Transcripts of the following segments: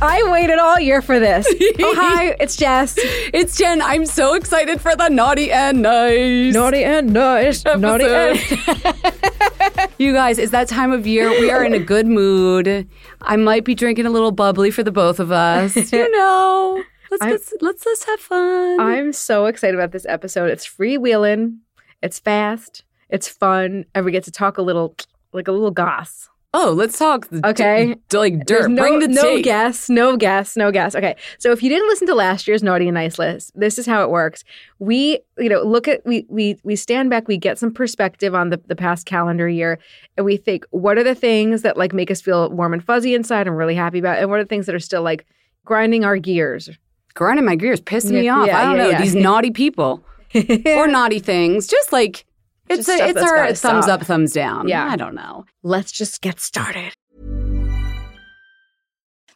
I waited all year for this. oh, hi, it's Jess. It's Jen. I'm so excited for the naughty and nice. Naughty and nice. Naughty and You guys, it's that time of year. We are in a good mood. I might be drinking a little bubbly for the both of us. You know, let's I'm- get, let's let's have fun. I'm so excited about this episode. It's freewheeling. It's fast. It's fun, and we get to talk a little, like a little goss. Oh, let's talk. Okay. d- like dirt. no, Bring the no tea. guess, no guess, no guess. Okay, so if you didn't listen to last year's naughty and nice list, this is how it works. We, you know, look at we we we stand back, we get some perspective on the the past calendar year, and we think what are the things that like make us feel warm and fuzzy inside and really happy about, and what are the things that are still like grinding our gears. Grinding my gears, pissing me off. yeah, I don't yeah, know yeah. these naughty people or naughty things. Just like it's a, it's our thumbs stop. up, thumbs down. Yeah. I don't know. Let's just get started.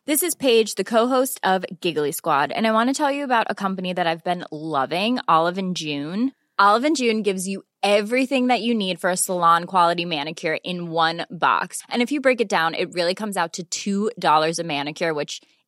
This is Paige, the co-host of Giggly Squad, and I want to tell you about a company that I've been loving, Olive and June. Olive and June gives you everything that you need for a salon quality manicure in one box. And if you break it down, it really comes out to $2 a manicure, which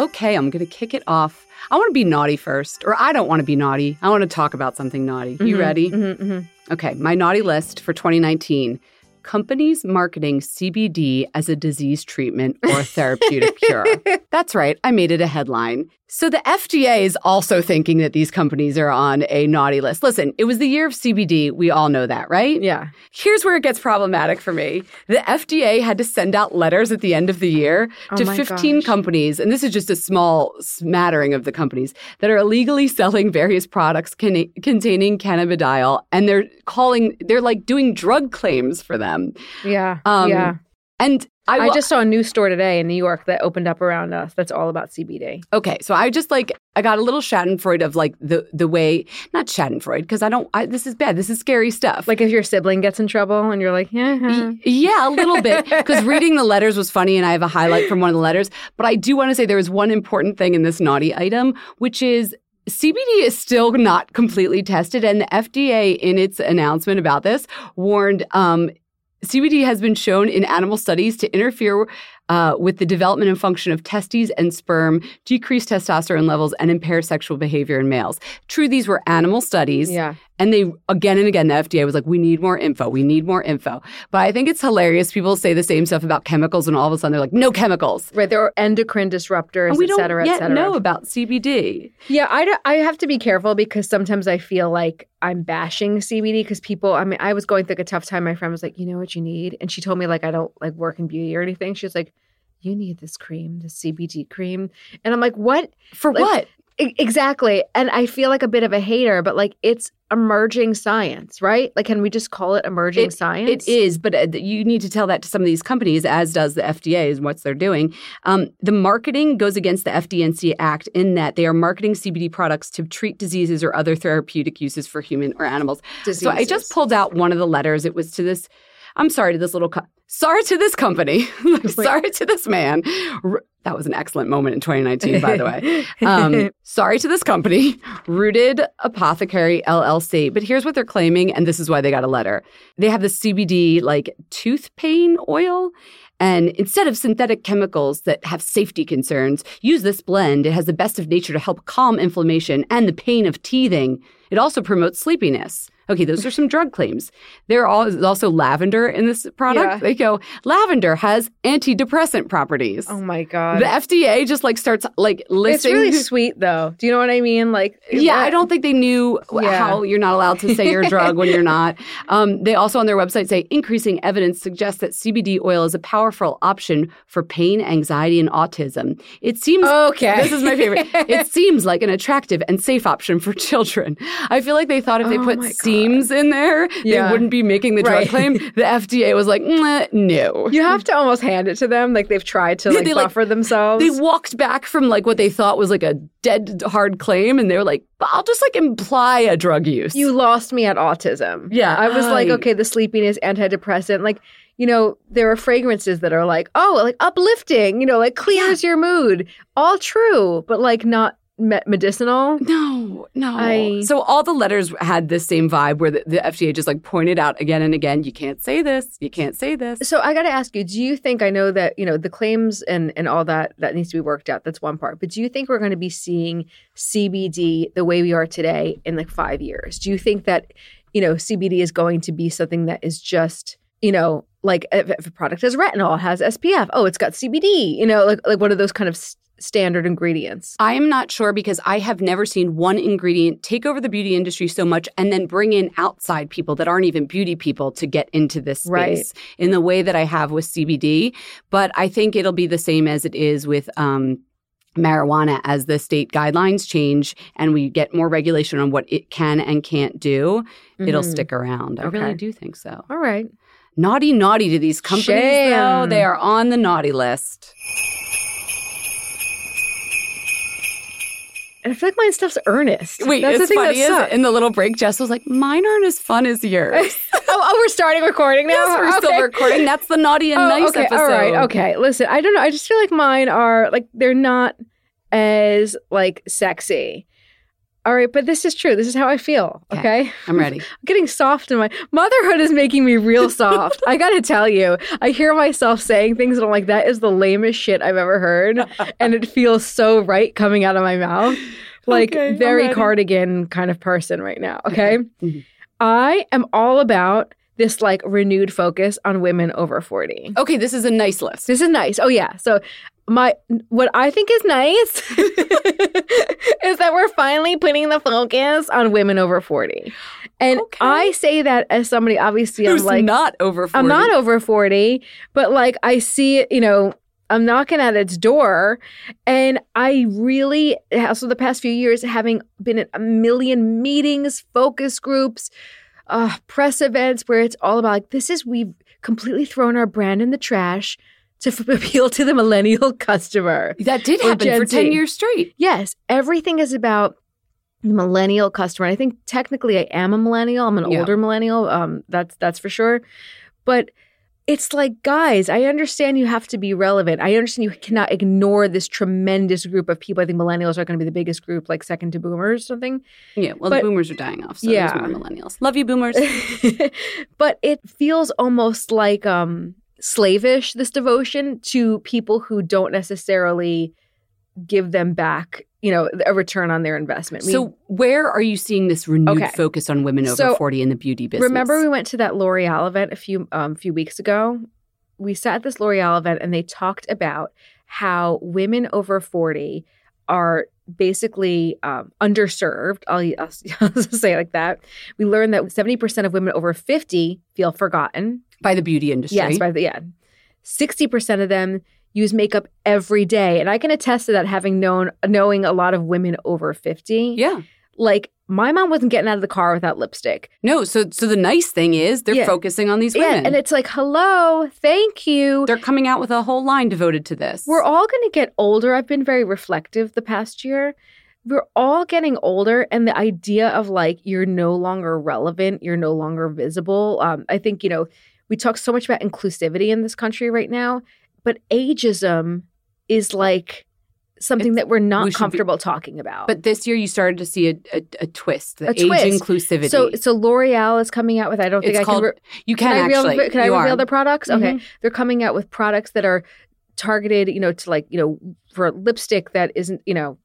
Okay, I'm going to kick it off. I want to be naughty first, or I don't want to be naughty. I want to talk about something naughty. You Mhm, ready? mhm, mhm. Okay, my naughty list for 2019 companies marketing CBD as a disease treatment or therapeutic cure. That's right, I made it a headline. So the FDA is also thinking that these companies are on a naughty list. Listen, it was the year of CBD. We all know that, right? Yeah. Here's where it gets problematic for me. The FDA had to send out letters at the end of the year Oh to my 15 gosh. companies, and this is just a small smattering of the companies that are illegally selling various products con- containing cannabidiol, and they're calling, they're like doing drug claims for them. Yeah. Um, yeah. And I, I just saw a new store today in New York that opened up around us that's all about CBD. okay, so I just like I got a little Schadenfreude of like the the way not Schadenfreude because I don't I, this is bad this is scary stuff Like if your sibling gets in trouble and you're like, yeah, Y- Yeah, a little bit. Because reading the letters was funny, and I have a highlight from one of the letters. But I do want to say there is one important thing in this naughty item, which is CBD is still not completely tested. And the FDA, in its announcement about this, warned um, CBD has been shown in animal studies to interfere uh, with the development and function of testes and sperm, decrease testosterone levels, and impair sexual behavior in males. True, these were animal studies. yeah. And they, again and again, the FDA was like, we need more info. We need more info. But I think it's hilarious. People say the same stuff about chemicals, and all of a sudden they're like, no chemicals. Right, there are endocrine disruptors, And we et don't cetera, et yet cetera. know about CBD. Yeah, I, don't- I have to be careful because sometimes I feel like I'm bashing CBD because people, I mean, I was going through a tough time. My friend was like, you know what you need? And she told me, like, I don't like work in beauty or anything. She was like, you need this cream, this CBD cream. And I'm like, what? For Like, what? Exactly. And I feel like a bit of a hater, but like, it's emerging science, right? Like, can we just call it emerging science? It is, but uh, you need to tell that to some of these companies, as does the FDA, is what they're doing. Um, the marketing goes against the FD&C Act in that they are marketing CBD products to treat diseases or other therapeutic uses for human or animals. So I just pulled out one of the letters. It was to this. I'm sorry to this little. Co- sorry to this company. sorry to this man. That was an excellent moment in 2019, by the way. Um, sorry to this company, Rooted Apothecary LLC. But here's what they're claiming, and this is why they got a letter. They have the CBD like tooth pain oil. And instead of synthetic chemicals that have safety concerns, use this blend. It has the best of nature to help calm inflammation and the pain of teething. It also promotes sleepiness. Okay, those are some drug claims. There is also lavender in this product. Yeah. They go, lavender has antidepressant properties. Oh my God. The FDA just like starts like listing. it's really sweet though. Do you know what I mean? Like, yeah, I don't think they knew Yeah. how you're not allowed to say you're drug when you're not. Um, they also on their website say increasing evidence suggests that CBD oil is a powerful option for pain, anxiety, and autism. It seems Okay. This is my favorite. it seems like an attractive and safe option for children. I feel like they thought if they Oh put seems in there, Yeah. they wouldn't be making the drug Right. claim. The FDA was like, "Mwah, no. You have to almost hand it to them. Like they've tried to Yeah, like they, like- buffer themselves. They walked back from like what they thought was like a dead hard claim, and they were like, "But "I'll just like imply a drug use." you lost me at autism. Yeah, I was like, okay, the sleepiness, antidepressant, like, you know, there are fragrances that are like, oh, like uplifting, you know, like clears your mood. All true, but like not me- medicinal. No, no. I- so all the letters had this same vibe where the, the FDA just like pointed out again and again, you can't say this, you can't say this. So I got to ask you, do you think I know that, you know, the claims and and all that that needs to be worked out, that's one part. But do you think we're going to be seeing CBD the way we are today in like 5 years? Do you think that, you know, CBD is going to be something that is just, you know, like if, if a product has retinol, has SPF, oh, it's got CBD, you know, like like one of those kind of standard ingredients. I am not sure because I have never seen one ingredient take over the beauty industry so much and then bring in outside people that aren't even beauty people to get into this space Right. in the way that I have with CBD. But I think it'll be the same as it is with um, marijuana as the state guidelines change and we get more regulation on what it can and can't do. It'll Mhm. stick around. I really do think so. All right. Naughty, naughty to these companies, though. They are on the naughty list. And I feel like my stuff's earnest. Wait, that's it's the thing funny. that is in the little break, Jess was like, "Mine aren't as fun as yours." oh, oh, we're starting recording now. yes, we're still Okay. recording. That's the naughty and Oh, nice okay, episode. All right, okay. Listen, I don't know. I just feel like mine are like they're not as like sexy. All right, but this is true. This is how I feel. Okay. Okay, I'm ready. I'm getting soft in my motherhood is making me real soft. I gotta tell you, I hear myself saying things and I'm like, that is the lamest shit I've ever heard, and it feels so right coming out of my mouth. Like Okay, very cardigan kind of person right now. Okay, Mhm. I am all about this like renewed focus on women over forty. Okay, this is a nice list. This is nice. Oh yeah. So my what I think is nice is that we're finally putting the focus on women over 40. And Okay. I say that as somebody obviously Who's I'm like not over 40? I'm not over 40, but like I see it, you know, I'm knocking at its door and I really also the past few years having been at a million meetings, focus groups, uh, press events where it's all about like this is we've completely thrown our brand in the trash to f- appeal to the millennial customer. That did happen for 10 years straight. Yes, everything is about the millennial customer. I think technically I am a millennial. I'm an Yeah. older millennial. Um, that's that's for sure. But it's like, guys, I understand you have to be relevant. I understand you cannot ignore this tremendous group of people. I think millennials are going to be the biggest group, like second to boomers, or something. Yeah, well, But- the boomers are dying off, so Yeah. millennials. Love you, boomers. but it feels almost like um slavish this devotion to people who don't necessarily give them back you know a return on their investment. We- So where are you seeing this renewed Okay. focus on women over So, 40 in the beauty business? remember we went to that L'Oreal event a few um few weeks ago. We sat at this L'Oreal event and they talked about how women over 40 are basically um, underserved. I'll, I'll, I'll say it like that. We learned that 70% of women over 50 feel forgotten. By the beauty industry. Yes, by the yeah. 60% of them use makeup every day. And I can attest to that having known knowing a lot of women over 50. yeah. Like my mom wasn't getting out of the car without lipstick. No, so so the nice thing is they're Yeah. focusing on these women. Yeah, and it's like, "Hello, thank you." they're coming out with a whole line devoted to this. We're all going to get older. I've been very reflective the past year. We're all getting older, and the idea of like you're no longer relevant, you're no longer visible. Um, I think you know we talk so much about inclusivity in this country right now, but ageism is like something that we're we not be- comfortable talking about. But this year you started to see a, a, a twist, the A age twist. inclusivity. so so L'Oreal is coming out with. I don't think it's I called. can. Re- you can, I reveal, actually. can I reveal are. their products? Okay, Mhm. they're coming out with products that are targeted, you know, to like you know for lipstick that isn't you know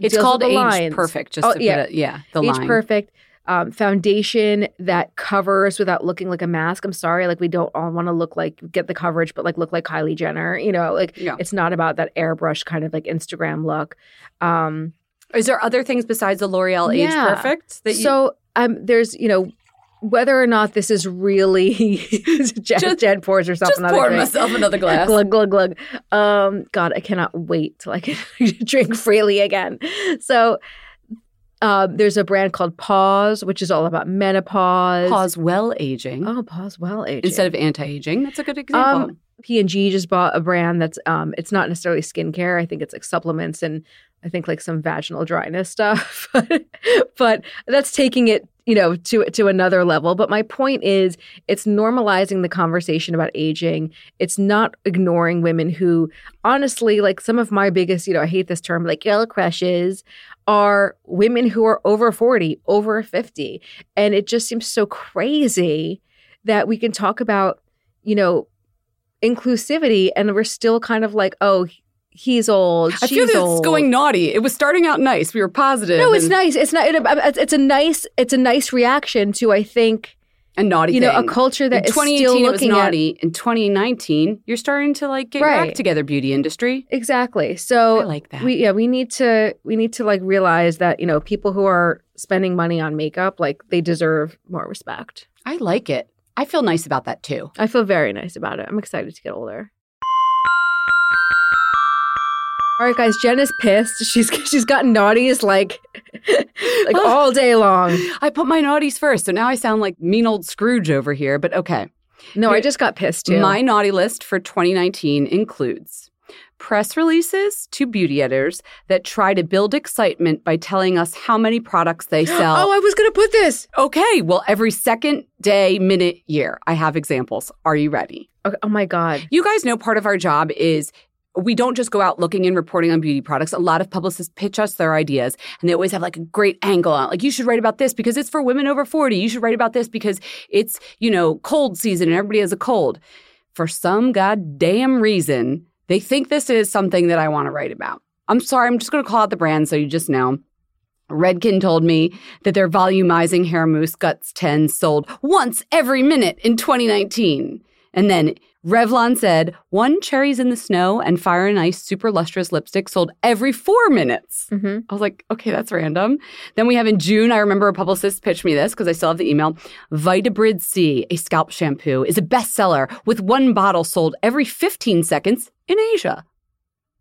It's called Age lines. Perfect. Just Oh, yeah. it, yeah, the age line. perfect um, foundation that covers without looking like a mask. I'm sorry, like we don't all want to look like get the coverage, but like look like Kylie Jenner. You know, like Yeah. it's not about that airbrush kind of like Instagram look. Um, Is there other things besides the L'Oreal Age Perfect that you? so um, there's you know whether or not this is really Jen, Just- Jen pours herself just another pour drink. myself another glass. glug glug glug. Um, God, I cannot wait till I can drink freely again. So. Uh, there's a brand called Pause, which is all about menopause. Pause well aging Oh, pause well aging. instead of anti-aging. That's a good example. Um, P&G just bought a brand that's um it's not necessarily skincare. I think it's like supplements and I think like some vaginal dryness stuff. but that's taking it, you know, to to another level. But my point is it's normalizing the conversation about aging. It's not ignoring women who honestly like some of my biggest, you know, I hate this term like girl crushes are women who are over 40, over 50. And it just seems so crazy that we can talk about, you know, inclusivity and we're still kind of like, oh, he's old. I feel that it's going naughty. It was starting out nice. We were positive. No, it's and, nice. It's not. It's it's a nice. It's a nice reaction to I think and naughty. you know a culture that in is 2018 still it was looking at naughty. In 2019, you're starting to like get Right. act together, beauty industry. exactly. So I like that. we yeah we need to we need to like realize that you know people who are spending money on makeup like they deserve more respect. I like it. I feel nice about that too. I feel very nice about it. I'm excited to get older. All right, guys. Jen is pissed. She's she's got naughties like like all day long. I put my naughties first, so now I sound like mean old Scrooge over here. But okay, No, I just got pissed too. my naughty list for 2019 includes press releases to beauty editors that try to build excitement by telling us how many products they sell. oh, I was gonna put this. Okay, well, every second, day, minute, year, I have examples. Are you ready? Okay, oh my god. You guys know part of our job is we don't just go out looking and reporting on beauty products. A lot of publicists pitch us their ideas and they always have like a great angle on it. Like, you should write about this because it's for women over 40. You should write about this because it's, you know, cold season and everybody has a cold. For some goddamn reason, they think this is something that I want to write about. I'm sorry, I'm just going to call out the brand so you just know. Redken told me that their volumizing hair mousse Guts 10 sold once every minute in 2019. And then Revlon said one Cherries in the Snow and Fire and Ice Super Lustrous lipstick sold every four minutes. Mm-hmm. I was like, okay, that's random. Then we have in June, I remember a publicist pitched me this because I still have the email. Vitabrid C, a scalp shampoo, is a bestseller with one bottle sold every 15 seconds in Asia.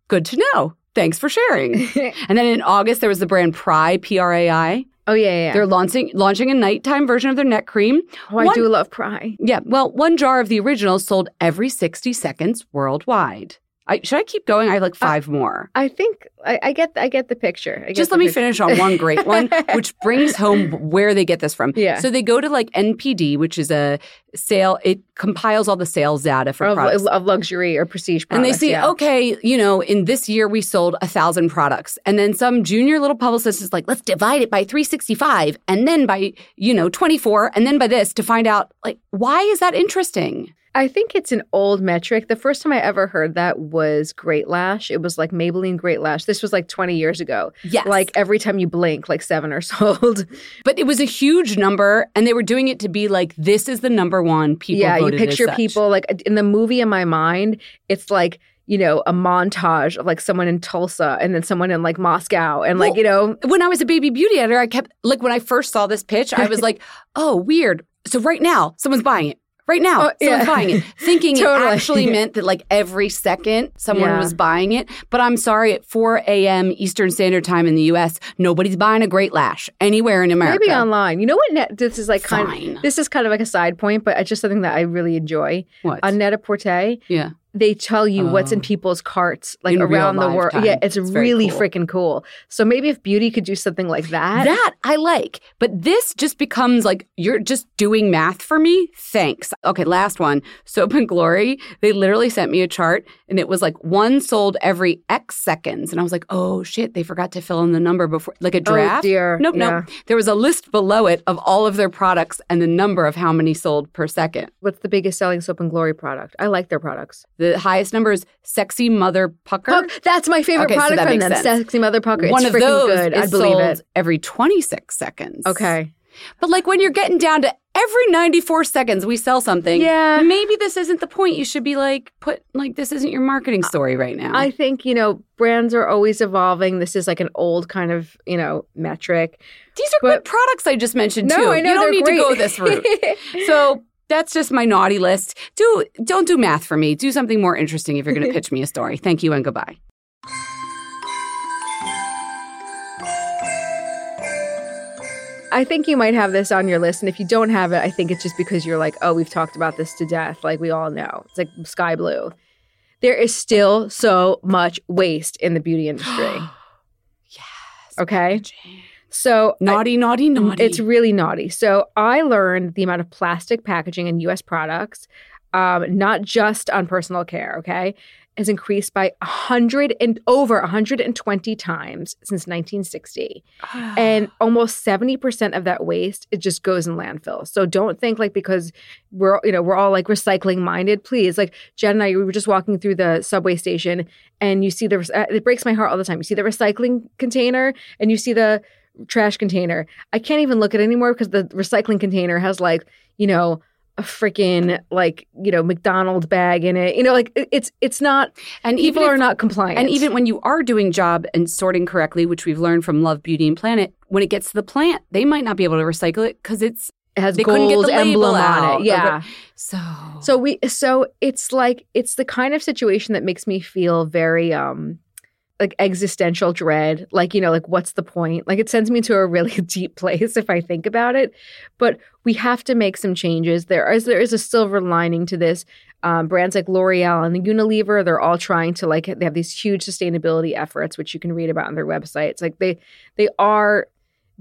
Good to know. Thanks for sharing. and then in August, there was the brand PRAI, P R A I. Oh yeah, yeah. yeah. They're launching launching a nighttime version of their neck cream. oh, I do love PRAI. Yeah, well, one jar of the original sold every 60 seconds worldwide. I, should I keep going? I have like uh, five more. I think I, I get I get the picture. I get Just the let me picture. finish on one great one, which brings home where they get this from. Yeah. So they go to like NPD, which is a sale, it compiles all the sales data for of, products. of luxury or prestige and they see, yeah. okay, you know, in this year we sold a thousand products. And then some junior little publicist is like, let's divide it by 365 and then by, you know, 24 and then by this to find out, like, why is that interesting? I think it's an old metric. The first time I ever heard that was Great Lash. It was like Maybelline Great Lash. This was like 20 years ago. Yes. Like every time you blink, like seven are sold. But it was a huge number, and they were doing it to be like, this is the number one. People yeah, you picture people like in the movie in my mind, it's like, you know, a montage of like someone in Tulsa and then someone in like Moscow and like, Well, you know, when I was a baby beauty editor, I kept like when I first saw this pitch, I was like, "Oh, weird." So right now, someone's buying it. Right now, Oh, yeah. someone's buying it, thinking Totally. it actually meant that like every second someone Yeah. was buying it. But I'm sorry, at 4 a.m. Eastern Standard Time in the U.S., nobody's buying a Great Lash anywhere in America. maybe online. You know what? Net, this is like kind Fine. of, this is kind of like a side point, but it's just something that I really enjoy. What? On Net-a-Porter, yeah. They tell you what's in Oh. people's carts like In around the world. time. Yeah, it's, It's really cool. freaking cool. So maybe if beauty could do something like that. That I like. But this just becomes like you're just doing math for me. Thanks. Okay, last one. Soap and Glory. They literally sent me a chart and it was like one sold every X seconds. And I was like, oh shit, they forgot to fill in the number before, like a oh, draft. Oh dear. Nope, Yeah. nope. There was a list below it of all of their products and the number of how many sold per second. What's the biggest selling soap and glory product? I like their products. The highest number is Sexy Mother Pucker. Puck, that's my favorite Okay, product that from them. sense. Sexy Mother Pucker. One it's of freaking those good. is I believe sold it. every 26 seconds. Okay. But like when you're getting down to every 94 seconds we sell something. Yeah. Maybe this isn't the point. You should be like put like this isn't your marketing story right now. I think, you know, brands are always evolving. This is like an old kind of, you know, metric. These are but- good products I just mentioned No, too. I know you don't need great. to go this route. so that's just my naughty list. Do don't do math for me. Do something more interesting if you're going to pitch me a story. Thank you and goodbye. I think you might have this on your list. And if you don't have it, I think it's just because you're like, oh, we've talked about this to death. Like we all know. It's like sky blue. There is still so much waste in the beauty industry. yes. Okay. So I- Naughty, naughty, naughty. It's really naughty. So I learned the amount of plastic packaging in U.S. products, um, not just on personal care. Okay, has increased by a hundred and over 120 times since 1960, and almost 70 percent of that waste it just goes in landfill. So don't think like because we're you know we're all like recycling minded. Please, like Jen and I, we were just walking through the subway station, and you see the uh, it breaks my heart all the time. You see the recycling container, and you see the trash container. I can't even look at it anymore because the recycling container has like, you know, a freaking like, you know, McDonald's bag in it. You know, like it's it's not and people even are not compliant. And even when you are doing job and sorting correctly, which we've learned from Love, Beauty, and Planet, when it gets to the plant, they might not be able to recycle it because it's it has they couldn't get gold the emblem on it. Yeah. so. So we so it's like it's the kind of situation that makes me feel very um like existential dread like you know like what's the point? Like it sends me to a really deep place if i think about it. But we have to make some changes. There is there is a silver lining to this. Um, brands like l'oreal and unilever they're all trying to like they have these huge sustainability efforts which you can read about on their websites. Like they they are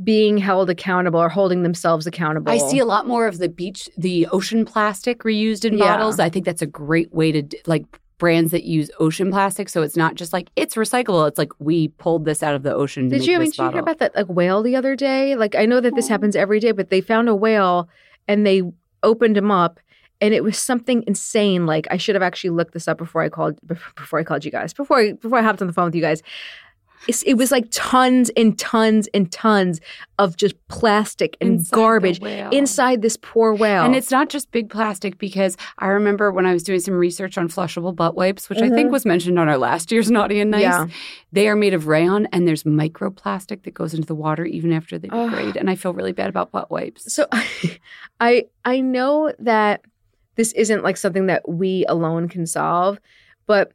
being held accountable or holding themselves accountable. I see a lot more of the beach, the ocean plastic reused in Yeah. bottles. I think that's a great way to like brands that use ocean plastic. So it's not just like it's recyclable. It's like we pulled this out of the ocean. Did you? I mean, did you hear about that like whale the other day? Like, I know that this happens every day, but they found a whale and they opened him up, and it was something insane. Like, I should have actually looked this up before I called before I called you guys before I, before I hopped on the phone with you guys. It's, it was like tons and tons and tons of just plastic and Inside garbage inside this poor whale. And it's not just big plastic because I remember when I was doing some research on flushable butt wipes, which I think was mentioned on our last year's Naughty and Nice. Mm-hmm. Yeah. They are made of rayon and there's microplastic that goes into the water even after they degrade. And I feel really bad about butt wipes. So I I know that this isn't like something that we alone can solve, but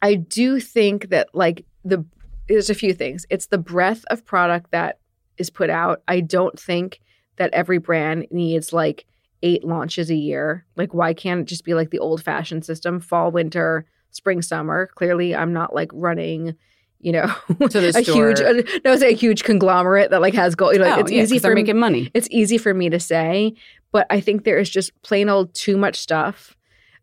I do think that like the there's a few things. It's the breadth of product that is put out. I don't think that every brand needs like eight launches a year. Like why can't it just be like the old fashioned system, fall, winter, spring, summer? Clearly I'm not like running you know, a huge, store. uh, no, it's a huge conglomerate that like has gold. You know, oh, it's yeah, easy for making money. it's easy for me to say, but I think there is just plain old too much stuff.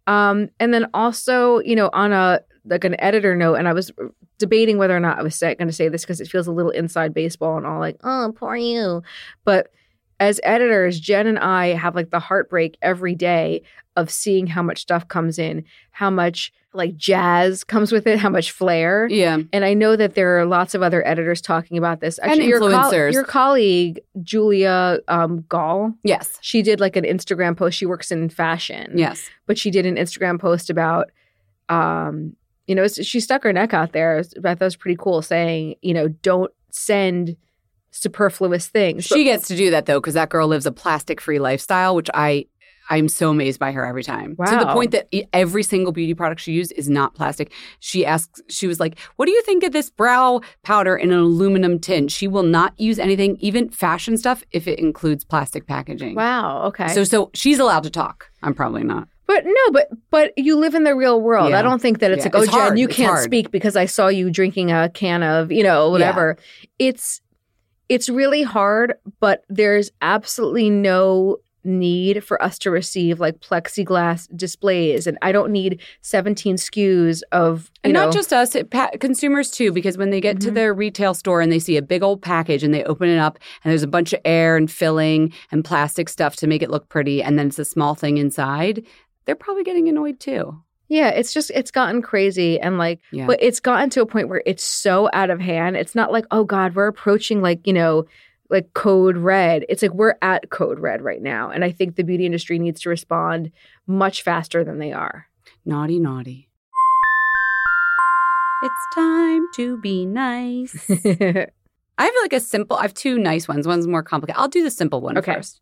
Um, and then also, you know, on a like an editor note, and I was debating whether or not I was going to say this because it feels a little inside baseball and all like, oh, poor you. But as editors, Jen and I have like the heartbreak every day of seeing how much stuff comes in, how much like jazz comes with it, how much flair. Yeah. And I know that there are lots of other editors talking about this. And your, influencers. your colleague, Julia um, Gall, Yes. she did like an Instagram post. She works in fashion. Yes. But she did an Instagram post about, um, you know, she stuck her neck out there. I thought that was pretty cool saying, you know, don't send superfluous things. She gets to do that though, because that girl lives a plastic free lifestyle, which I I'm so amazed by her every time. Wow. To the point that every single beauty product she used is not plastic. She asks, she was like, "What do you think of this brow powder in an aluminum tin?" She will not use anything, even fashion stuff, if it includes plastic packaging. wow. Okay. So so she's allowed to talk. I'm probably not. But no, but but you live in the real world. Yeah. I don't think that it's Yeah. like, oh, Jen, you It's can't hard. speak because I saw you drinking a can of, you know, whatever. It's it's really hard, but there's absolutely no need for us to receive like plexiglass displays, and I don't need 17 SKUs of you And know, not just us, it, pa- consumers too, because when they get to Mhm. their retail store and they see a big old package and they open it up and there's a bunch of air and filling and plastic stuff to make it look pretty, and then it's a small thing inside, they're probably getting annoyed too. yeah, it's just it's gotten crazy and like Yeah. But it's gotten to a point where it's so out of hand. It's not like, oh God, we're approaching like, you know, like code red. It's like we're at code red right now. And I think the beauty industry needs to respond much faster than they are. naughty, naughty. It's time to be nice. I have like a simple, I have two nice ones. One's more complicated. I'll do the simple one Okay. first.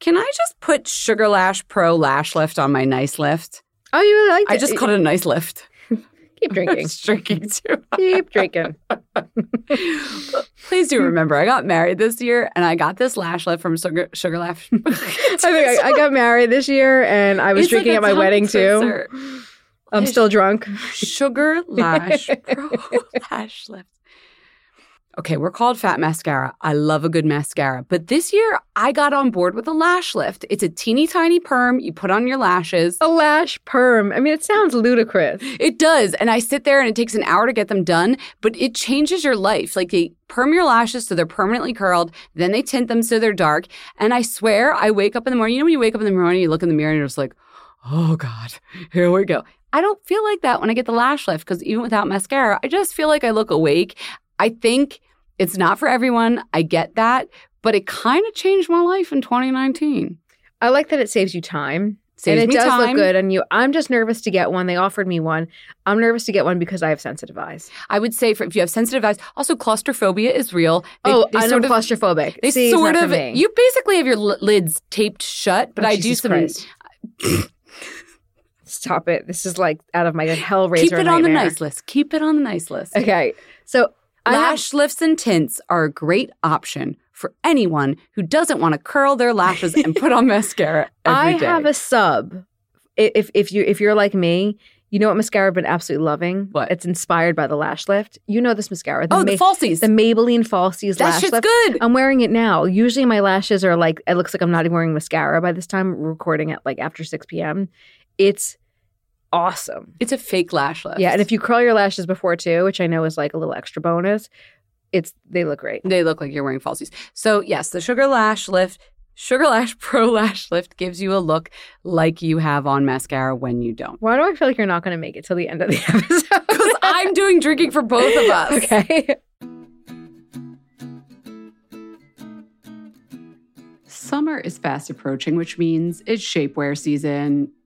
Can I just put Sugar Lash Pro Lash Lift on my nice lift? oh, you like it? I just called it a nice lift. Keep drinking. drinking too. Keep drinking. Please do remember, I got married this year, and I got this lash lift from Sugar, Sugar Lash. I think I, I got married this year and I was It's like drinking a at my tongue wedding too. twister. I'm still drunk. Sugar Lash Pro Lash Lift. Okay, we're called Fat Mascara. I love a good mascara. But this year, I got on board with a lash lift. It's a teeny tiny perm you put on your lashes. A lash perm. I mean, it sounds ludicrous. It does. And I sit there and it takes an hour to get them done, but it changes your life. Like they perm your lashes so they're permanently curled, then they tint them so they're dark. And I swear, I wake up in the morning. You know, when you wake up in the morning, you look in the mirror and you're just like, oh God, here we go. I don't feel like that when I get the lash lift because even without mascara, I just feel like I look awake. I think it's not for everyone. I get that, but it kind of changed my life in 2019. I like that it saves you time. Saves and it me does time. look good on you. I'm just nervous to get one. They offered me one. I'm nervous to get one because I have sensitive eyes. I would say for if you have sensitive eyes, also claustrophobia is real. They- oh, they I'm sort of- claustrophobic. They See, sort of you basically have your lids taped shut, but Oh, I do some Stop it. This is like out of my Hellraiser keep it on the nice list. Keep it on the nice list. Okay. So I have, Lash lifts and tints are a great option for anyone who doesn't want to curl their lashes and put on mascara I every day. have a sub. If if you if you're like me, you know what mascara I've been absolutely loving. What? It's inspired by the lash lift. You know this mascara. The oh, the falsies. the Maybelline Falsies that lash shit's lift. good. I'm wearing it now. Usually my lashes are like it looks like I'm not even wearing mascara by this time. Recording at like after 6 p.m. It's awesome. it's a fake lash lift. Yeah, and if you curl your lashes before too, which I know is like a little extra bonus, it's they look great. they look like you're wearing falsies. So yes, the Sugar Lash Lift, Sugar Lash Pro Lash Lift gives you a look like you have on mascara when you don't. Why do I feel like you're not going to make it till the end of the episode? Because I'm doing drinking for both of us. okay. Summer is fast approaching, which means it's shapewear season.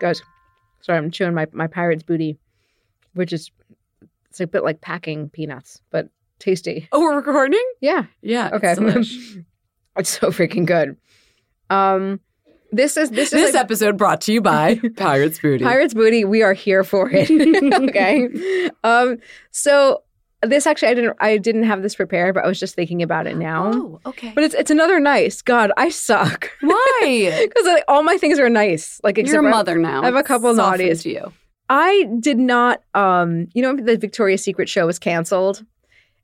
guys. Sorry, I'm chewing my, my pirate's booty, which is it's a bit like packing peanuts, but tasty. Oh, we're recording? Yeah. Yeah. Okay. it's. It's so freaking good. Um this is this is this like episode brought to you by Pirates Booty. Pirate's Booty. We are here for it. okay. Um so this actually I didn't I didn't have this prepared, but I was just thinking about it now. Oh, okay. But it's it's another nice. God, I suck. Why? Because like, all my things are nice. Like except You're a mother now. I have a couple naughties. to you. I did not um you know the Victoria's Secret show was canceled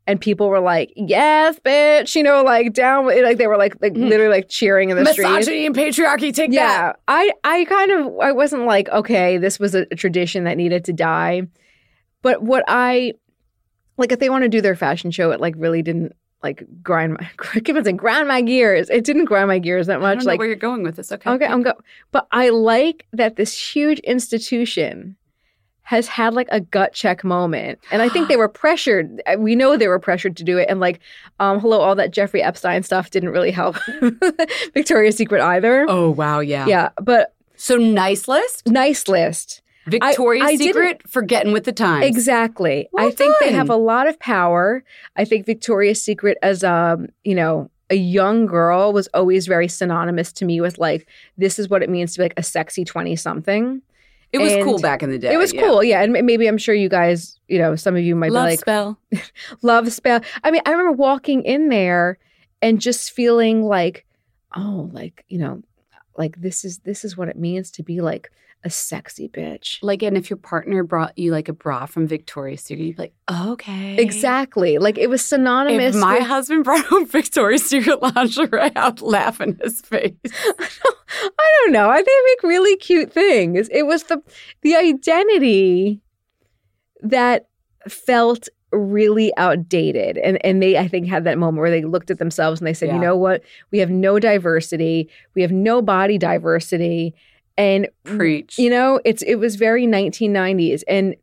and people were like, "Yes, bitch," you know, like down like they were like like Mm. literally like cheering in the street. Misogyny and patriarchy, take Yeah, that. I I kind of I wasn't like, okay, this was a, a tradition that needed to die. But what I like if they want to do their fashion show, it like really didn't like grind my I keep on saying grind my gears. It didn't grind my gears that I much. don't know Like where you're going with this. Okay. Okay, I'm go. But I like that this huge institution has had like a gut check moment, and I think they were pressured. We know they were pressured to do it, and like, um, hello, all that Jeffrey Epstein stuff didn't really help Victoria's Secret either. Oh wow, yeah. Yeah, but So nice list. nice list. Victoria's I didn't- Secret for getting with the times. Exactly. Well I think they have a lot of power. I think Victoria's Secret as um, you know, a young girl was always very synonymous to me with like this is what it means to be like a sexy 20 something. It was And cool back in the day. It was yeah. cool, yeah. And maybe I'm sure you guys, you know, some of you might Love be like, spell. love spell. I mean, I remember walking in there and just feeling like, oh, like, you know, like this is this is what it means to be like a sexy bitch. Like, and if your partner brought you like a bra from Victoria's Secret, you'd be like, okay. Exactly. Like it was synonymous If my with- husband brought home Victoria's Secret lingerie, I'd laugh in his face. I don't know. I think they make really cute things. It was the the identity that felt really outdated. And and they I think had that moment where they looked at themselves and they said, Yeah. "You know what? We have no diversity. We have no body diversity." And Preach. you know, it's it was very 1990s and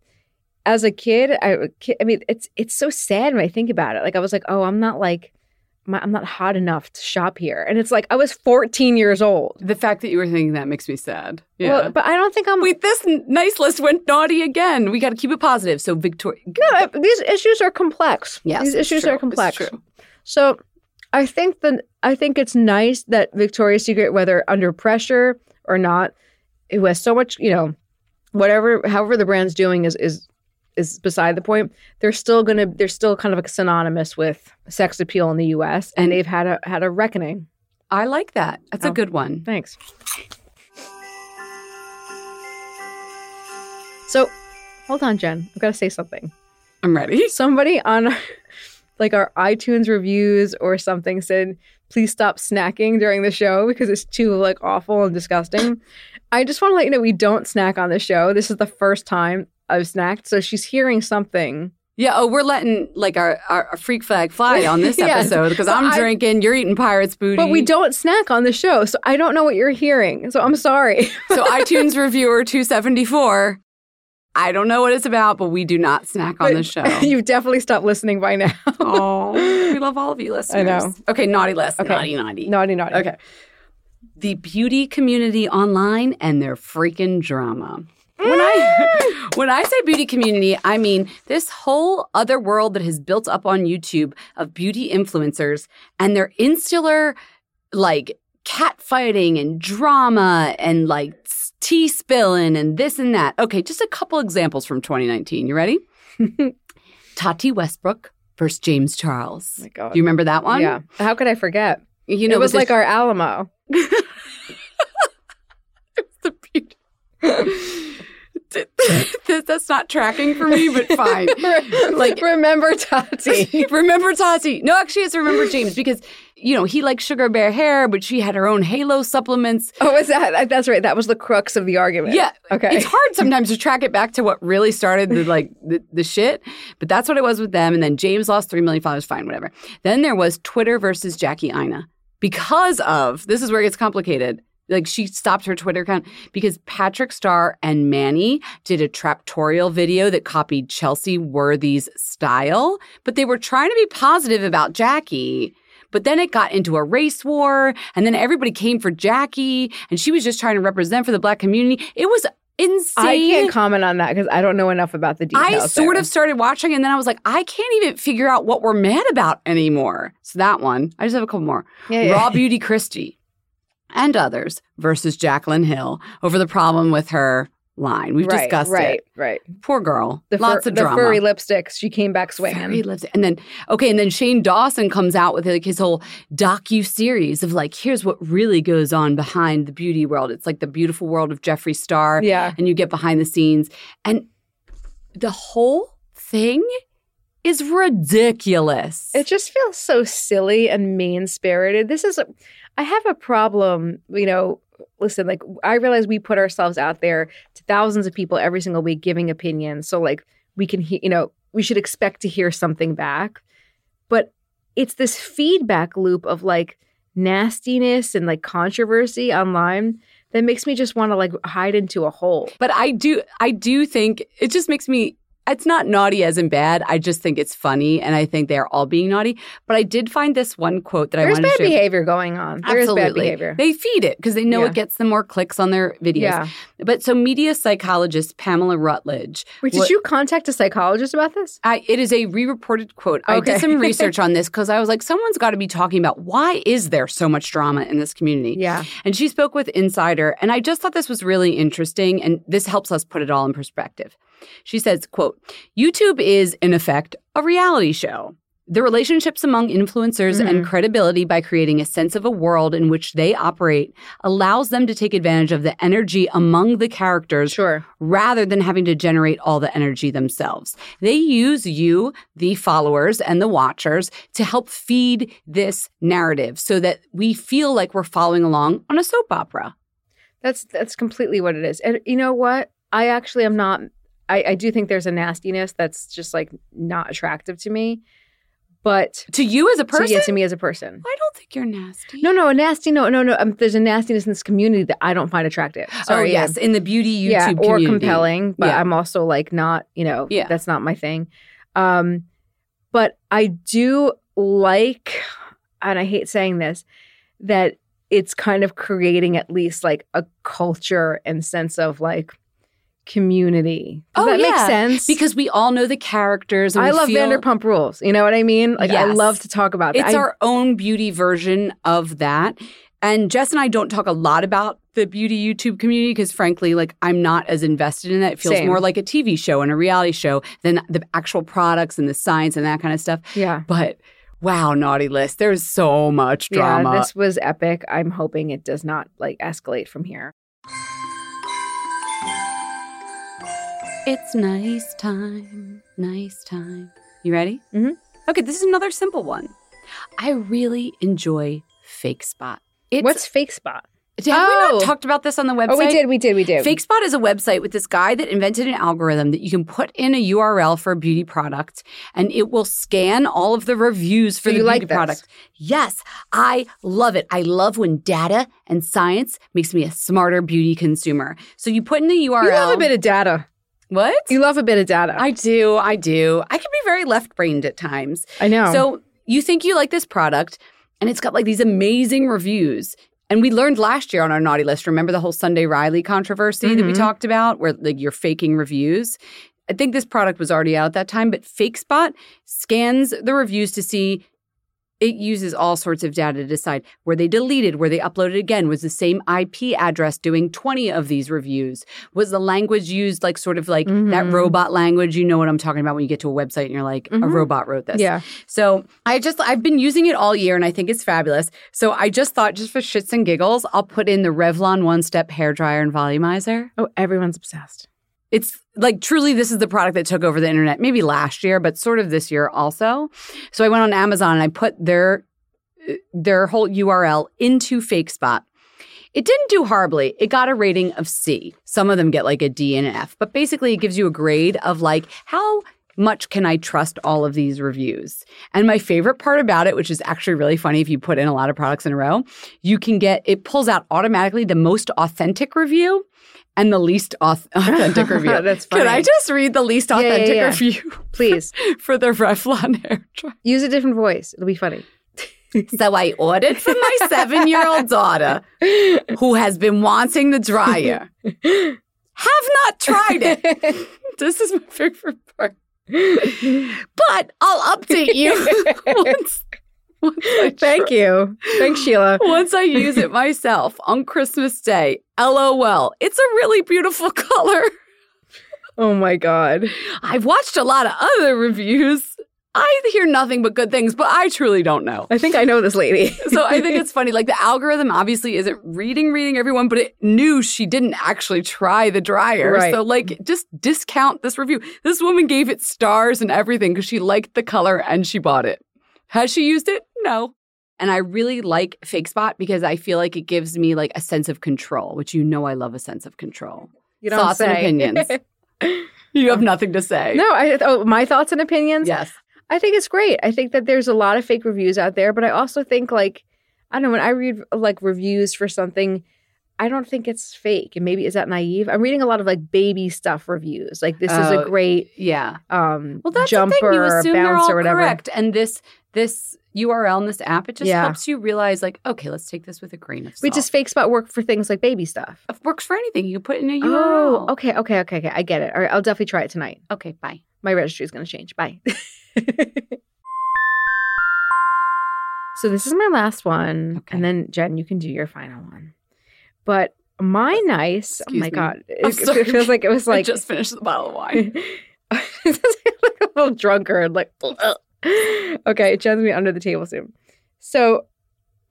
as a kid, I I mean, it's it's so sad when I think about it. Like I was like, "Oh, I'm not like my, I'm not hot enough to shop here." And it's like I was 14 years old. the fact that you were thinking that makes me sad. Yeah. Well, but I don't think I'm. Wait, this n- nice list went naughty again. We got to keep it positive. So Victoria. no, uh, these issues are complex. Yes, these issues true. are It's complex. true. So, I think that I think it's nice that Victoria's Secret, whether under pressure or not, it has so much. You know, whatever, however the brand's doing is is is beside the point. They're still gonna. They're still kind of synonymous with sex appeal in the U.S. and, And- they've had a had a reckoning. I like that. That's Oh. a good one. Thanks. So, hold on, Jen. I've got to say something. I'm ready. somebody on like our iTunes reviews or something said, please stop snacking during the show because it's too like awful and disgusting. I just want to let you know we don't snack on the show. This is the first time I've snacked. So she's hearing something. Yeah. Oh, we're letting like our, our, freak flag fly on this Yes. episode because I'm I- drinking, you're eating pirates booty. But we don't snack on the show. So I don't know what you're hearing. So I'm sorry. So iTunes reviewer 274. I don't know what it's about, but we do not snack on the show. You've definitely stopped listening by now. oh, we love all of you listeners. know. Okay, naughty list. Okay. Naughty, naughty. naughty, naughty. Okay. The beauty community online and their freaking drama. When I mm. when I say beauty community, I mean this whole other world that has built up on YouTube of beauty influencers and their insular like catfighting and drama and like tea spilling and this and that. Okay, just a couple examples from 2019. You ready? Tati Westbrook versus James Charles. Oh my God. Do you remember that one? Yeah. How could I forget? You know, it was like the- our Alamo. it's the beauty. That's not tracking for me, but fine. like remember Tati. remember Tati? No, actually, it's remember James because you know he likes sugar bear hair, but she had her own Halo supplements. Oh, was that? That's right. That was the crux of the argument. Yeah, Okay. It's hard sometimes to track it back to what really started the like the, the shit, but that's what it was with them. And then James lost three million followers. Fine, whatever. Then there was Twitter versus Jackie Ina because of this is where it gets complicated. Like she stopped her Twitter account because Patrick Starrr and Manny did a traptorial video that copied Chelsea Worthy's style, but they were trying to be positive about Jackie. But then it got into a race war, and then everybody came for Jackie, and she was just trying to represent for the black community. It was insane. I can't comment on that because I don't know enough about the details. I sort there. of started watching, and then I was like, I can't even figure out what we're mad about anymore. So that one, I just have a couple more. Yeah, yeah. Raw Beauty Kristi and others versus Jaclyn Hill over the problem with her line. We've right, discussed right, it. right. right. Poor girl. The, Lots fur- of the drama. furry lipsticks. She came back swinging. lipstick. And then okay, and then Shane Dawson comes out with like his whole docu series of like, here's what really goes on behind the beauty world. It's like the beautiful world of Jeffree Star. Yeah. And you get behind the scenes. And the whole thing is ridiculous. It just feels so silly and mean spirited. This is, a, I have a problem, you know. Listen, like I realize we put ourselves out there to thousands of people every single week giving opinions. So, like, we can, hear, you know, we should expect to hear something back. But it's this feedback loop of like nastiness and like controversy online that makes me just want to like hide into a hole. but I do I do think it just makes me it's not naughty as in bad. I just think it's funny and I think they're all being naughty. But I did find this one quote that I There's wanted bad to share. behavior going on. There is bad Absolutely. behavior. They feed it because they know Yeah. it gets them more clicks on their videos. Yeah. But so media psychologist Pamela Rutledge. Wait, did what- you contact a psychologist about this? I, it is a re-reported quote. I did some research on this because I was like, someone's got to be talking about why is there so much drama in this community? Yeah. And she spoke with Insider, and I just thought this was really interesting, and this helps us put it all in perspective. She says, quote, YouTube is, in effect, a reality show. the relationships among influencers and mm-hmm. credibility by creating a sense of a world in which they operate allows them to take advantage of the energy among the characters Sure. rather than having to generate all the energy themselves. They use you, the followers and the watchers, to help feed this narrative so that we feel like we're following along on a soap opera. That's that's completely what it is. And you know what? I actually am not. I, I do think there's a nastiness that's just like not attractive to me. But To you as a to, person, yeah, to me as a person. I don't think you're nasty. No, no, a nasty. No, no, no. Um, there's a nastiness in this community that I don't find attractive. oh Sorry, yes, in the beauty YouTube yeah, or community. compelling. But Yeah. I'm also like not. You know, Yeah. that's not my thing. Um, but I do like, and I hate saying this, that it's kind of creating at least like a culture and sense of like community. Does Oh, that make yeah. sense? because we all know the characters. And I love feel Vanderpump Rules. You know what I mean? Like I love to talk about that. It's I- our own beauty version of that. And Jess and I don't talk a lot about the beauty YouTube community because, frankly, like I'm not as invested in that. It feels Same. more like a TV show and a reality show than the actual products and the science and that kind of stuff. yeah. But wow, naughty list. There's so much drama. Yeah, this was epic. I'm hoping it does not like escalate from here. It's nice time, nice time. You ready? Mm-hmm. Okay, this is another simple one. I really enjoy FakeSpot. It's, What's FakeSpot? have we Oh. not talked about this on the website? Oh, we did, we did, we did. FakeSpot is a website with this guy that invented an algorithm that you can put in a URL for a beauty product and it will scan all of the reviews for the you beauty like product. Yes, I love it. I love when data and science makes me a smarter beauty consumer. So you put in the URL. You love a bit of data. What? You love a bit of data. I do. I do. I can be very left brained at times. I know. So you think you like this product, and it's got like these amazing reviews. And we learned last year on our naughty list. Remember the whole Sunday Riley controversy that we Mhm. talked about, where like you're faking reviews. I think this product was already out at that time, but FakeSpot scans the reviews to see. It uses all sorts of data to decide where they deleted, where they uploaded again. Was the same IP address doing 20 of these reviews? Was the language used like sort of like that Mhm. robot language? You know what I'm talking about when you get to a website and you're like, a Mhm. robot wrote this. yeah. So I just I've been using it all year and I think it's fabulous. So I just thought just for shits and giggles, I'll put in the Revlon one step hair dryer and volumizer. Oh, everyone's obsessed. It's like truly this is the product that took over the internet maybe last year, but sort of this year also. So I went on Amazon and I put their uh, their whole URL into FakeSpot. It didn't do horribly. It got a rating of C. Some of them get like a D and an F, but basically it gives you a grade of like how much can I trust all of these reviews? And my favorite part about it, which is actually really funny if you put in a lot of products in a row, you can get it pulls out automatically the most authentic review and the least auth- authentic review. That's funny. Can I just read the least Yeah, yeah, authentic yeah. review Please for the Revlon hair dryer? use a different voice. It'll be funny. So I ordered for my seven year old daughter who has been wanting the dryer. Have not tried it. This is my favorite part. But I'll update you once, once Thank try- you. Thanks, Sheila. Once I use it myself on Christmas Day. LOL. It's a really beautiful color. Oh my god. I've watched a lot of other reviews. I hear nothing but good things, but I truly don't know. I think I know this lady. So I think it's funny. Like the algorithm obviously isn't reading, reading everyone, but it knew she didn't actually try the dryer. Right. So like just discount this review. This woman gave it stars and everything because she liked the color and she bought it. Has she used it? No. And I really like FakeSpot because I feel like it gives me like a sense of control, which you know I love a sense of control. You don't Thoughts and opinions. You have nothing to say. no, I oh my thoughts and opinions. Yes. I think it's great. I think that there's a lot of fake reviews out there, but I also think like I don't know when I read like reviews for something, I don't think it's fake. And maybe is that naive? I'm reading a lot of like baby stuff reviews. Like this is Oh, a great Yeah. um Well, that's jumper the thing. You or assume they're bounce all or whatever. correct, and this this URL in this app it just Yeah. helps you realize, like, okay, let's take this with a grain of salt. Which is FakeSpot work for things like baby stuff. it works for anything. You put in a Oh, URL. okay, okay, okay, okay. I get it. All right, I'll definitely try it tonight. okay, bye. My registry is going to change. Bye. so this is my last one, Okay. and then Jen, you can do your final one. But my oh, nice. Oh excuse oh my me. god, it, it feels like it was I like just finished the bottle of wine. like a little drunkard. Like okay, Jen's me under the table soon. So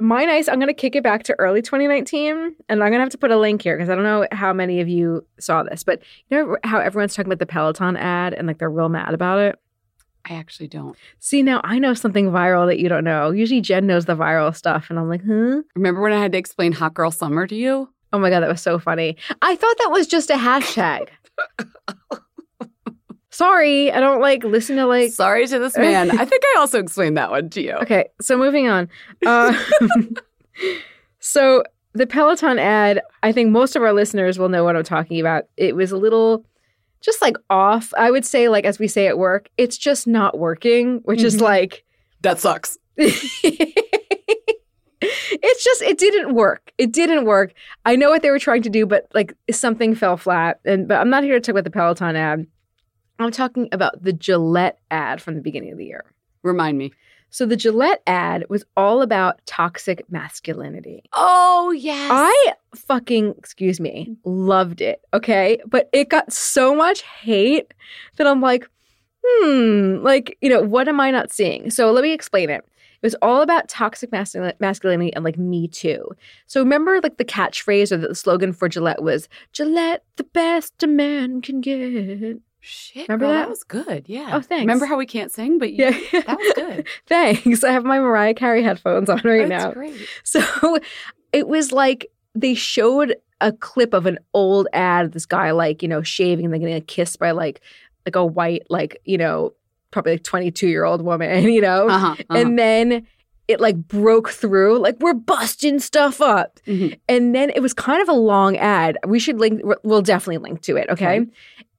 my nice, I'm gonna kick it back to early 2019, and I'm gonna have to put a link here because I don't know how many of you saw this, but you know how everyone's talking about the Peloton ad and like they're real mad about it. I actually don't. See, now I know something viral that you don't know. Usually Jen knows the viral stuff, and I'm like, huh? Remember when I had to explain Hot Girl Summer to you? Oh my god, that was so funny. I thought that was just a hashtag. Sorry, I don't like listen to like. Sorry to this man. I think I also explained that one to you. Okay, so moving on. Uh, so the Peloton ad, I think most of our listeners will know what I'm talking about. It was a little just like off. I would say, like as we say at work, it's just not working, which is Mhm. like That sucks. it's just it didn't work. It didn't work. I know what they were trying to do, but like something fell flat. And but I'm not here to talk about the Peloton ad. I'm talking about the Gillette ad from the beginning of the year. Remind me. So the Gillette ad was all about toxic masculinity. Oh, yes. I fucking, excuse me, loved it. Okay. But it got so much hate that I'm like, hmm, like, you know, what am I not seeing? So let me explain it. It was all about toxic masculinity and like me too. So remember like the catchphrase or the slogan for Gillette was Gillette, the best a man can get. Shit. Remember girl, that? was good. Yeah. Oh, thanks. Remember how we can't sing, but you, Yeah. that was good. Thanks. I have my Mariah Carey headphones on right That's now. great. So it was like they showed a clip of an old ad of this guy like, you know, shaving and then getting a kiss by like like a white, like, you know, probably like 22 year old woman, you know? Uh-huh, uh-huh. And then it like broke through, like we're busting stuff up. Mhm. And then it was kind of a long ad. We should link, we'll definitely link to it, okay? Okay.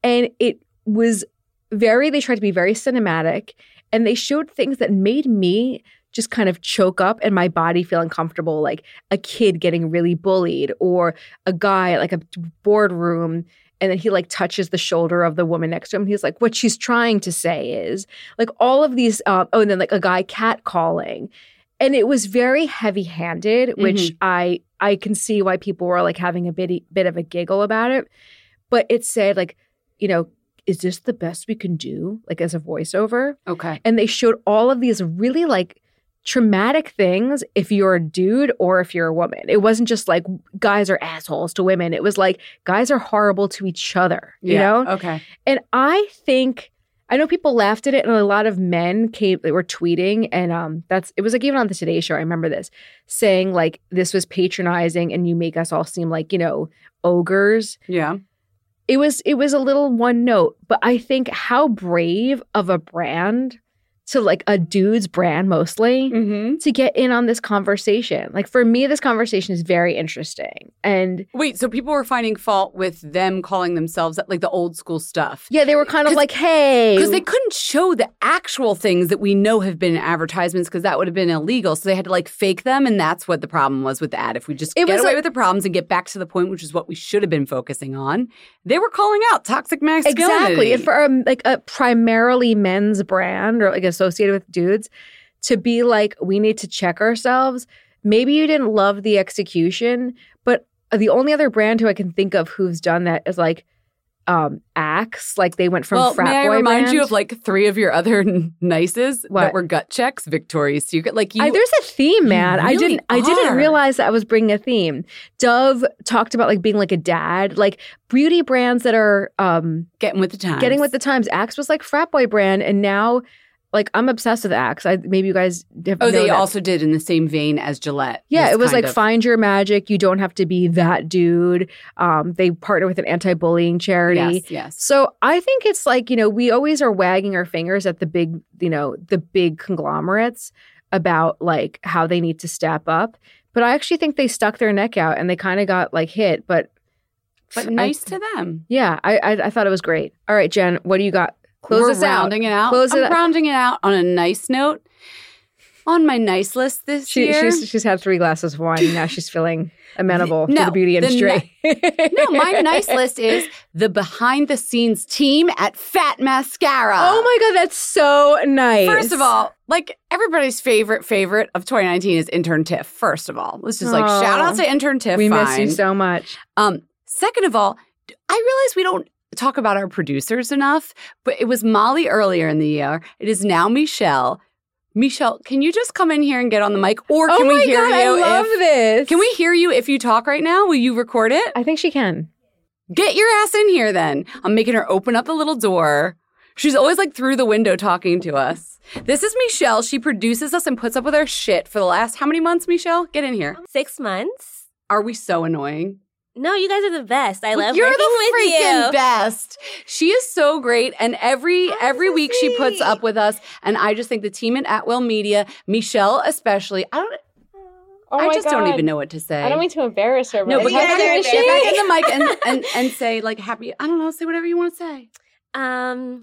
And it was very, they tried to be very cinematic and they showed things that made me just kind of choke up and my body feel uncomfortable, like a kid getting really bullied or a guy like a boardroom and then he like touches the shoulder of the woman next to him. He's like, what she's trying to say is like all of these. Uh, oh, and then like a guy catcalling, and it was very heavy handed, which I I can see why people were like having a bit bit of a giggle about it. But it said like, you know, is this the best we can do? Like as a voiceover, okay. and they showed all of these really like traumatic things if you're a dude or if you're a woman. It wasn't just like guys are assholes to women. It was like guys are horrible to each other, you Yeah, know? Okay. And I think I know people laughed at it and a lot of men came they were tweeting and um that's it was like even on the Today show, I remember this, saying like this was patronizing and you make us all seem like, you know, ogres Yeah. It was it was a little one note but i think how brave of a brand to like a dude's brand mostly Mm-hmm. to get in on this conversation like for me this conversation is very interesting and Wait, so people were finding fault with them calling themselves like the old school stuff. yeah they were kind of like hey Because they couldn't show the actual things that we know have been advertisements because that would have been illegal. So they had to like fake them. And that's what the problem was with the ad. If we just It get was away a- with the problems and get back to the point, which is what we should have been focusing on, they were calling out toxic masculinity. exactly and for um, like a primarily men's brand or like associated with dudes to be like we need to check ourselves maybe you didn't love the execution but the only other brand who i can think of who's done that is like um axe like they went from well, frat may I boy remind you of like three of your other nices What? that were gut checks, Victoria's Secret? Like you, I, there's a theme, man. I didn't. I didn't realize that I was bringing a theme. Dove talked about like being like a dad, like beauty brands that are um getting with the times. getting with the times. Axe was like frat boy brand, and now like I'm obsessed with Axe. I maybe you guys have Oh, they that. also did in the same vein as Gillette. Yeah, it was like of- find your magic. You don't have to be that dude. Um, they partner with an anti-bullying charity. Yes, yes. So I think it's like, you know, we always are wagging our fingers at the big, you know, the big conglomerates about like how they need to step up. But I actually think they stuck their neck out and they kind of got like hit. But But I- nice to them. yeah, I, I I thought it was great. All right, Jen, what do you got? Close We're us out. rounding it out. Close I'm it rounding it out on a nice note. On my nice list this She, year. she's she's had three glasses of wine and now she's feeling amenable to the beauty the industry. no, my nice list is the behind the scenes team at Fat Mascara. Oh my god, that's so nice. First of all, like everybody's favorite favorite of 2019 is intern Tiff. First of all, let's just like Aw. shout out to intern Tiff. we miss you so much. Um, second of all, I realize we don't talk about our producers enough, but it was Molly earlier in the year. It is now Michelle. Michelle, can you just come in here and get on the mic, or can oh my we hear God, you? I love if, this. Can we hear you if you talk right now? Will you record it? I think she can. Get your ass in here then. I'm making her open up the little door. She's always like through the window talking to us. This is Michelle. She produces us and puts up with our shit for the last how many months, Michelle? Get in here. Six months. Are we so annoying? No, you guys are the best. I love You're the with freaking you. best. She is so great, and every Oh, every so week she puts up with us. And I just think the team at Atwell Media, Michelle especially. I don't. Oh I my just don't even know what to say. I don't mean to embarrass her, but, no, but Yeah, get back, you're in, get back in the mic and, and and say like happy. I don't know. Say whatever you want to say. Um,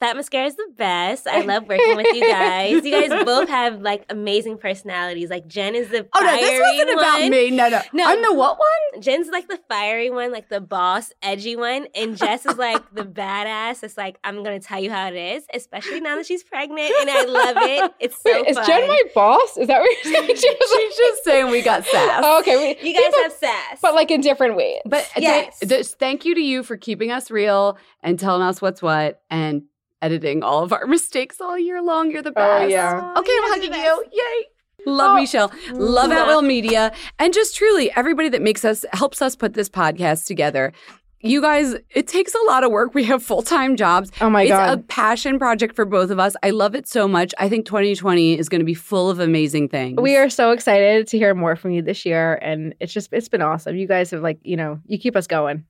Fat Mascara is the best. I love working with you guys. You guys both have like amazing personalities. Like Jen is the Oh no, fiery this wasn't about me. No, no, No. I'm the what one? Jen's like the fiery one, like the boss, edgy one, and Jess is like the badass. It's like I'm gonna tell you how it is, especially now that she's pregnant, and I love it. It's so Wait, is fun. Jen my boss? Is that what you're saying? She's just saying we got sass. Oh, okay. We, you guys but, have sass, but like in different ways. But Yes. th- th- thank you to you for keeping us real and telling us what's what and editing all of our mistakes all year long. You're the oh, best. Oh, yeah. Okay, I'm hugging you. Yay. Love Oh. Michelle. Love mm-hmm. at Will Media. And just truly everybody that makes us helps us put this podcast together. You guys, it takes a lot of work. We have full time jobs. Oh my it's God. a passion project for both of us. I love it so much. I think 2020 is going to be full of amazing things. we are so excited to hear more from you this year, and it's just it's been awesome. You guys have like you know you keep us going.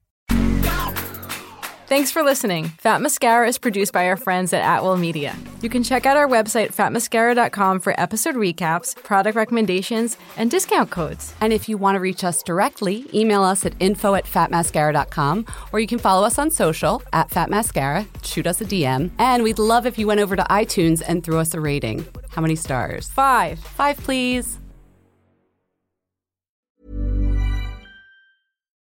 Thanks for listening. Fat Mascara is produced by our friends at Atwell Media. You can check out our website, fatmascara.com, for episode recaps, product recommendations, and discount codes. And if you want to reach us directly, email us at info at fatmascara.com or you can follow us on social at fatmascara, shoot us a DM. And we'd love if you went over to iTunes and threw us a rating. How many stars? Five. Five, please.